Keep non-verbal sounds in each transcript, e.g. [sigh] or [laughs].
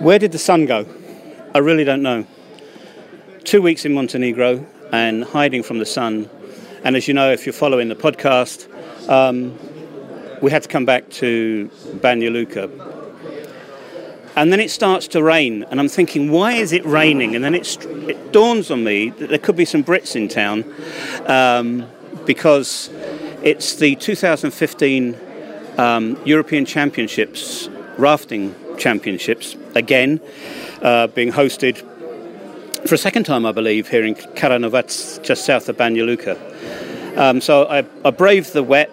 Where did the sun go? I really don't know. Two weeks in Montenegro and hiding from the sun. And as you know, if you're following the podcast, um, we had to come back to Banja Luka. And then it starts to rain, and I'm thinking, why is it raining? And then it, it dawns on me that there could be some Brits in town um, because it's the 2015 um, European Championships, rafting championships, again, uh, being hosted for a second time, I believe, here in Karanovac, just south of Banja Luka. Um, so I, I braved the wet,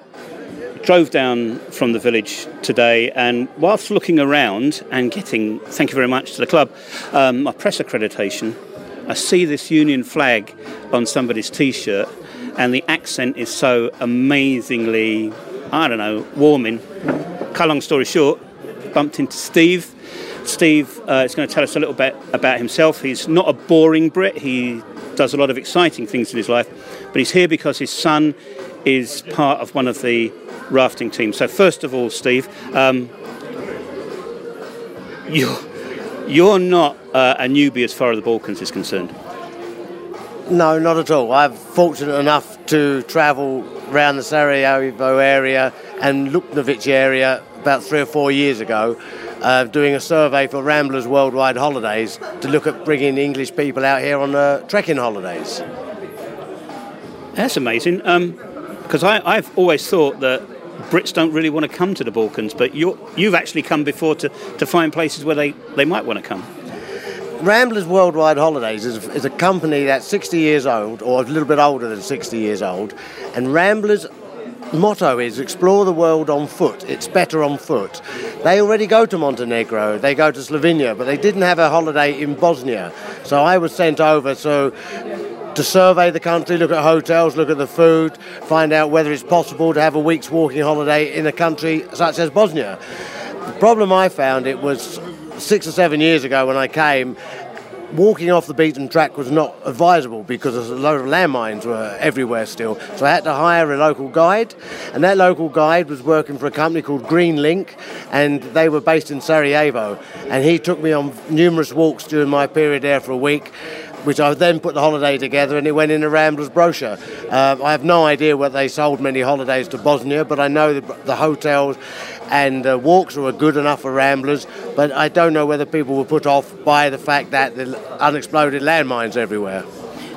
drove down from the village today, and whilst looking around and getting, thank you very much to the club, um, my press accreditation, I see this Union flag on somebody's t shirt, and the accent is so amazingly, I don't know, warming. Cut long story short, bumped into Steve. Steve uh, is going to tell us a little bit about himself. He's not a boring Brit, he does a lot of exciting things in his life, but he's here because his son is part of one of the rafting teams. So, first of all, Steve, um, you're, you're not uh, a newbie as far as the Balkans is concerned. No, not at all. I'm fortunate enough to travel around the Sarajevo area and Luknovic area about three or four years ago, uh, doing a survey for Ramblers Worldwide Holidays to look at bringing English people out here on uh, trekking holidays. That's amazing. Because um, I've always thought that Brits don't really want to come to the Balkans, but you have actually come before to, to find places where they, they might want to come. Ramblers Worldwide Holidays is, is a company that's 60 years old, or a little bit older than 60 years old, and Ramblers motto is explore the world on foot. It's better on foot. They already go to Montenegro, they go to Slovenia, but they didn't have a holiday in Bosnia. So I was sent over so to survey the country, look at hotels, look at the food, find out whether it's possible to have a week's walking holiday in a country such as Bosnia. The problem I found it was six or seven years ago when I came, walking off the beaten track was not advisable because a lot of landmines were everywhere still. So I had to hire a local guide, and that local guide was working for a company called Green Link, and they were based in Sarajevo. And he took me on numerous walks during my period there for a week which I then put the holiday together and it went in a Ramblers brochure. Uh, I have no idea whether they sold many holidays to Bosnia, but I know the, the hotels and uh, walks were good enough for Ramblers, but I don't know whether people were put off by the fact that the unexploded landmines everywhere.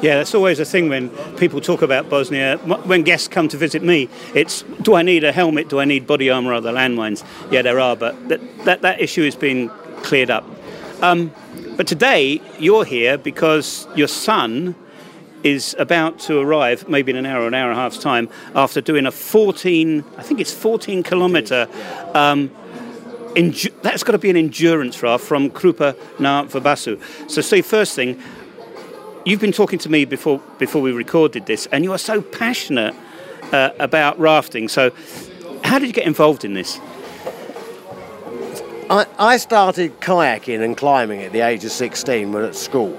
Yeah, that's always a thing when people talk about Bosnia. When guests come to visit me, it's do I need a helmet? Do I need body armour? Are there landmines? Yeah, there are, but that, that, that issue has been cleared up. Um, but today, you're here because your son is about to arrive, maybe in an hour, an hour and a half's time, after doing a 14, I think it's 14 kilometre. Um, endu- that's got to be an endurance raft from Krupa na Vrbasu. So, Steve, first thing, you've been talking to me before before we recorded this, and you are so passionate uh, about rafting. So, how did you get involved in this? I, I started kayaking and climbing at the age of 16 when at school.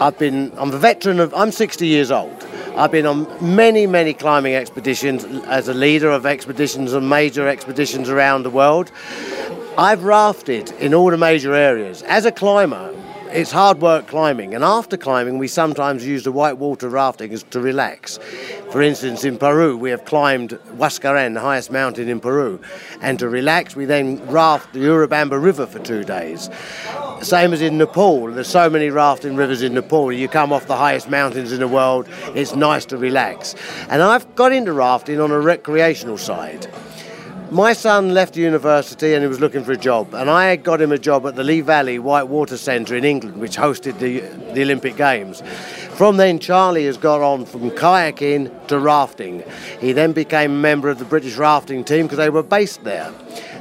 I've been, I'm a veteran of, I'm 60 years old. I've been on many, many climbing expeditions as a leader of expeditions and major expeditions around the world. I've rafted in all the major areas. As a climber, it's hard work climbing, and after climbing, we sometimes use the white water rafting to relax. For instance, in Peru, we have climbed Huascarán, the highest mountain in Peru, and to relax, we then raft the Urubamba River for two days. Same as in Nepal, there's so many rafting rivers in Nepal. You come off the highest mountains in the world, it's nice to relax. And I've got into rafting on a recreational side. My son left university and he was looking for a job, and I got him a job at the Lee Valley Whitewater Centre in England, which hosted the, the Olympic Games. From then, Charlie has got on from kayaking to rafting. He then became a member of the British rafting team because they were based there.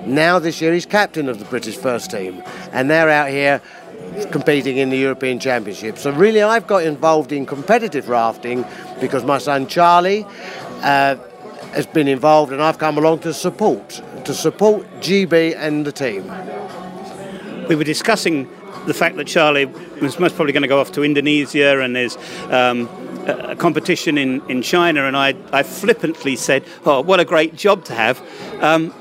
Now, this year, he's captain of the British first team, and they're out here competing in the European Championship. So, really, I've got involved in competitive rafting because my son Charlie. Uh, has been involved, and I've come along to support to support GB and the team. We were discussing the fact that Charlie was most probably going to go off to Indonesia, and there's um, a competition in, in China, and I, I flippantly said, "Oh, what a great job to have." Um,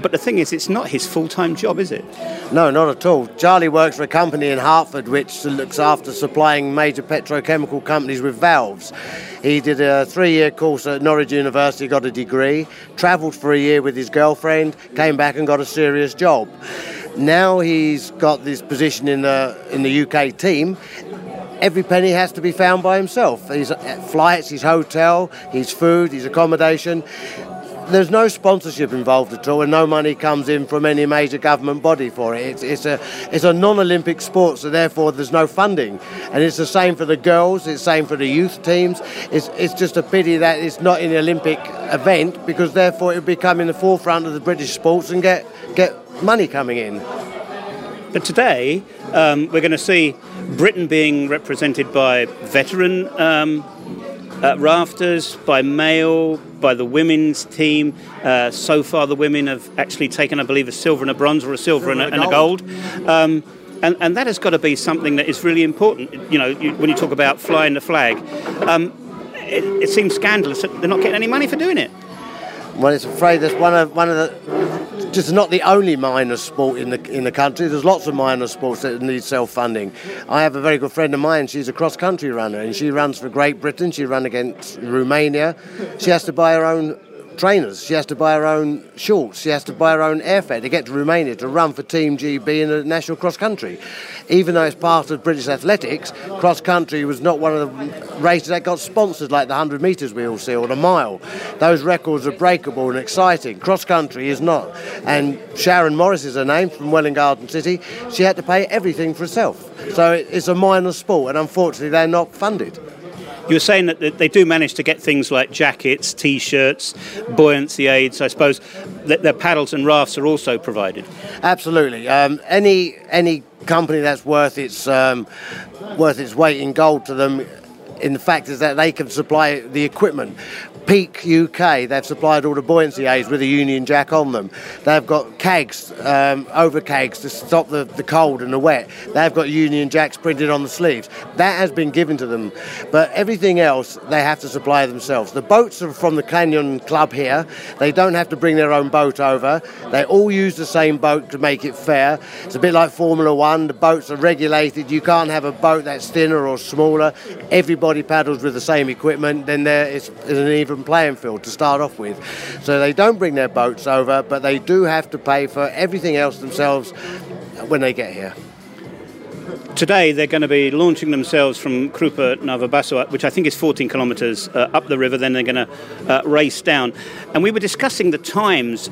but the thing is, it's not his full-time job, is it? No, not at all. Charlie works for a company in Hertford which looks after supplying major petrochemical companies with valves. He did a three-year course at Norwich University, got a degree, travelled for a year with his girlfriend, came back and got a serious job. Now he's got this position in the in the UK team. Every penny has to be found by himself. His flights, his hotel, his food, his accommodation. There's no sponsorship involved at all, and no money comes in from any major government body for it. It's, it's a it's a non-Olympic sport, so therefore there's no funding, and it's the same for the girls. It's the same for the youth teams. It's it's just a pity that it's not an Olympic event because therefore it would become in the forefront of the British sports and get get money coming in. But today, um, we're going to see Britain being represented by veteran um, uh, rafters, by male, by the women's team. Uh, so far, the women have actually taken, I believe, a silver and a bronze, or a silver, silver and, a, and, a, gold. Um, and, and, that has got to be something that is really important. You know, you, when you talk about flying the flag, um, it, it seems scandalous that they're not getting any money for doing it. Well, it's afraid that's one of one of the just not the only minor sport in the in the country. There's lots of minor sports that need self-funding. I have a very good friend of mine. She's a cross-country runner, and she runs for Great Britain. She ran against Romania. She has to buy her own trainers. She has to buy her own shorts. She has to buy her own airfare to get to Romania to run for Team GB in a national cross country. Even though it's part of British athletics, cross country was not one of the races that got sponsored like the 100 metres we all see or the mile. Those records are breakable and exciting. Cross country is not. And Sharon Morris is her name from Welwyn Garden City. She had to pay everything for herself. So it's a minor sport, and unfortunately, they're not funded. You were saying that they do manage to get things like jackets, t-shirts, buoyancy aids. I suppose that their paddles and rafts are also provided. Absolutely. Um, any any company that's worth its um, worth its weight in gold to them in the fact is that they can supply the equipment. Peak UK, they've supplied all the buoyancy aids with a Union Jack on them. They've got kegs, um, over kegs to stop the, the cold and the wet. They've got Union Jacks printed on the sleeves. That has been given to them. But everything else, they have to supply themselves. The boats are from the Canyon Club here. They don't have to bring their own boat over. They all use the same boat to make it fair. It's a bit like Formula One. The boats are regulated. You can't have a boat that's thinner or smaller. Everybody paddles with the same equipment. Then there is an even playing field to start off with. So they don't bring their boats over, but they do have to pay for everything else themselves when they get here. Today they're going to be launching themselves from Krupa na Vrbasu, which I think is 14 kilometres uh, up the river. Then they're going to uh, race down, and we were discussing the times.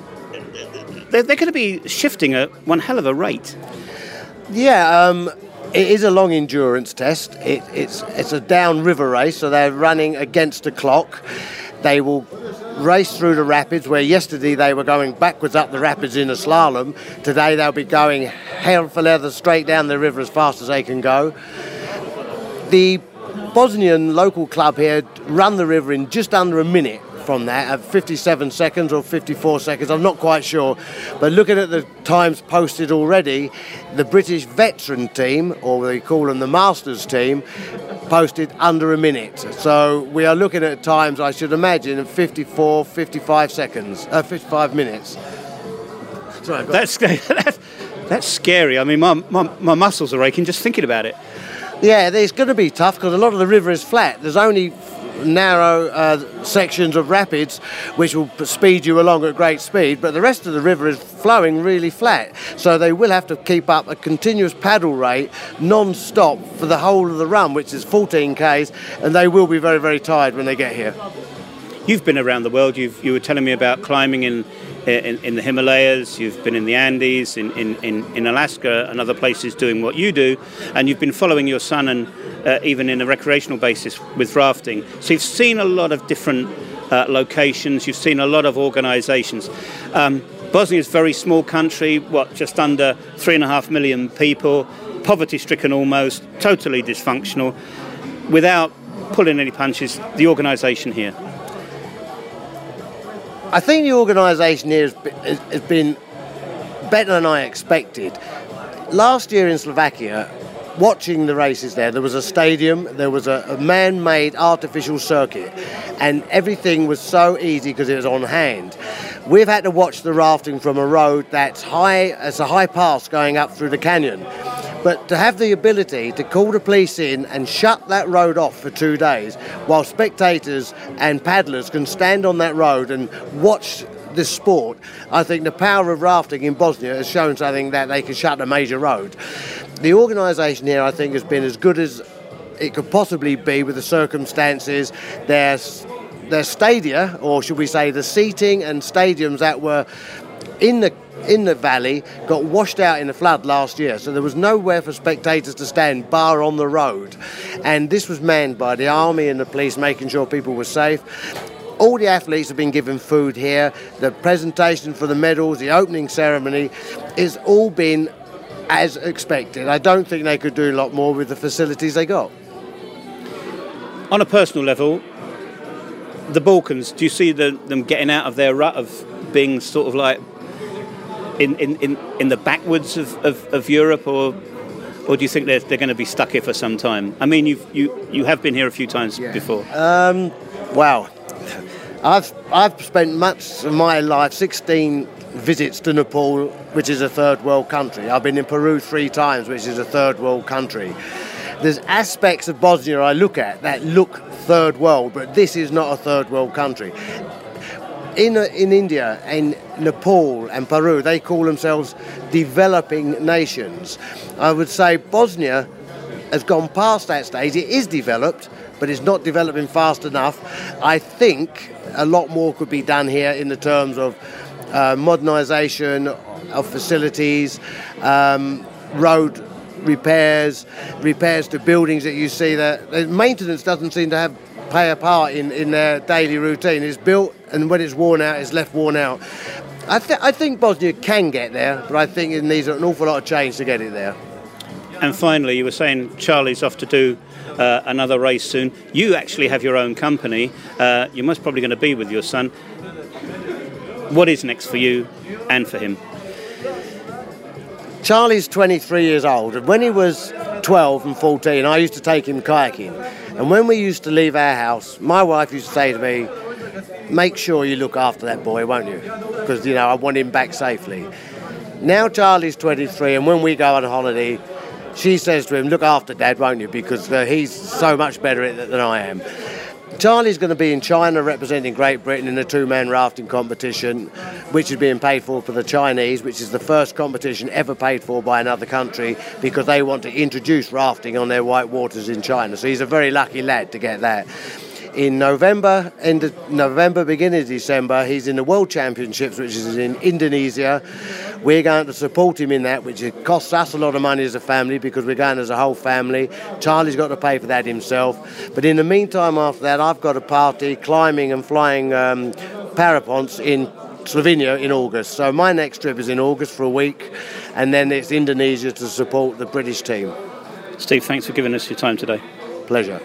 They're, they're going to be shifting at one hell of a rate. Yeah, um, it is a long endurance test. It, it's it's a downriver race, so they're running against the clock. They will race through the rapids where yesterday they were going backwards up the rapids in a slalom. Today they'll be going hell for leather straight down the river as fast as they can go. The Bosnian local club here run the river in just under a minute from that at 57 seconds or 54 seconds, I'm not quite sure. But looking at the times posted already, the British veteran team, or they call them the Masters team, posted under a minute. So we are looking at times, I should imagine, of 54, 55 seconds, uh, 55 minutes. Sorry, that's, [laughs] that's, that's scary. I mean, my, my, my muscles are aching just thinking about it. Yeah, it's going to be tough because a lot of the river is flat. There's only narrow uh, sections of rapids which will speed you along at great speed, but the rest of the river is flowing really flat. So they will have to keep up a continuous paddle rate non-stop for the whole of the run, which is 14 k's, and they will be very, very tired when they get here. You've been around the world. You've, you were telling me about climbing in in, in, the Himalayas, you've been in the Andes, in, in, in, Alaska, and other places doing what you do, and you've been following your son and uh, even in a recreational basis with rafting. So you've seen a lot of different uh, locations, you've seen a lot of organisations. Um, Bosnia is a very small country, what, just under three and a half million people, poverty stricken almost, totally dysfunctional. Without pulling any punches, the organisation here I think the organisation here has, has been better than I expected. Last year in Slovakia, watching the races there, there was a stadium, there was a, a man made artificial circuit, and everything was so easy because it was on hand. We've had to watch the rafting from a road that's high, it's a high pass going up through the canyon. But to have the ability to call the police in and shut that road off for two days while spectators and paddlers can stand on that road and watch this sport, I think the power of rafting in Bosnia has shown something that they can shut a major road. The organisation here, I think, has been as good as it could possibly be with the circumstances. There's their stadia, or should we say the seating and stadiums that were in the in the valley got washed out in the flood last year, so there was nowhere for spectators to stand, bar on the road. And this was manned by the army and the police, making sure people were safe. All the athletes have been given food here. The presentation for the medals, the opening ceremony, is all been as expected. I don't think they could do a lot more with the facilities they got. On a personal level, the Balkans, do you see the, them getting out of their rut of being sort of like in, in, in, in the backwards of, of, of Europe, or or do you think they're, they're going to be stuck here for some time? I mean, you've, you you have been here a few times yeah. before. Um, wow, I've I've spent much of my life, 16 visits to Nepal, which is a third world country. I've been in Peru three times, which is a third world country. There's aspects of Bosnia I look at that look third world, but this is not a third world country in, in India and Nepal and Peru, they call themselves developing nations. I would say Bosnia has gone past that stage. It is developed, but it's not developing fast enough. I think a lot more could be done here in the terms of uh, modernisation of facilities, um, road repairs, repairs to buildings that you see that maintenance doesn't seem to have play a part in, in their daily routine. It's built, and when it's worn out, it's left worn out. I, th- I think Bosnia can get there, but I think it needs an awful lot of change to get it there. And finally, you were saying Charlie's off to do uh, another race soon. You actually have your own company. Uh, you're most probably going to be with your son. What is next for you and for him? Charlie's 23 years old, and when he was 12 and 14, I used to take him kayaking. And when we used to leave our house, my wife used to say to me, make sure you look after that boy, won't you? Because, you know, I want him back safely. Now Charlie's 23, and when we go on holiday, she says to him, look after dad, won't you? Because uh, he's so much better at it than I am. Charlie's going to be in China representing Great Britain in a two-man rafting competition, which is being paid for for the Chinese, which is the first competition ever paid for by another country because they want to introduce rafting on their white waters in China. So he's a very lucky lad to get that in November, end of November, beginning of December, he's in the World Championships, which is in Indonesia. We're going to support him in that, which costs us a lot of money as a family because we're going as a whole family. Charlie's got to pay for that himself. But in the meantime, after that, I've got a party climbing and flying um, parapents in Slovenia in August. So my next trip is in August for a week, and then it's Indonesia to support the British team. Steve, thanks for giving us your time today. Pleasure.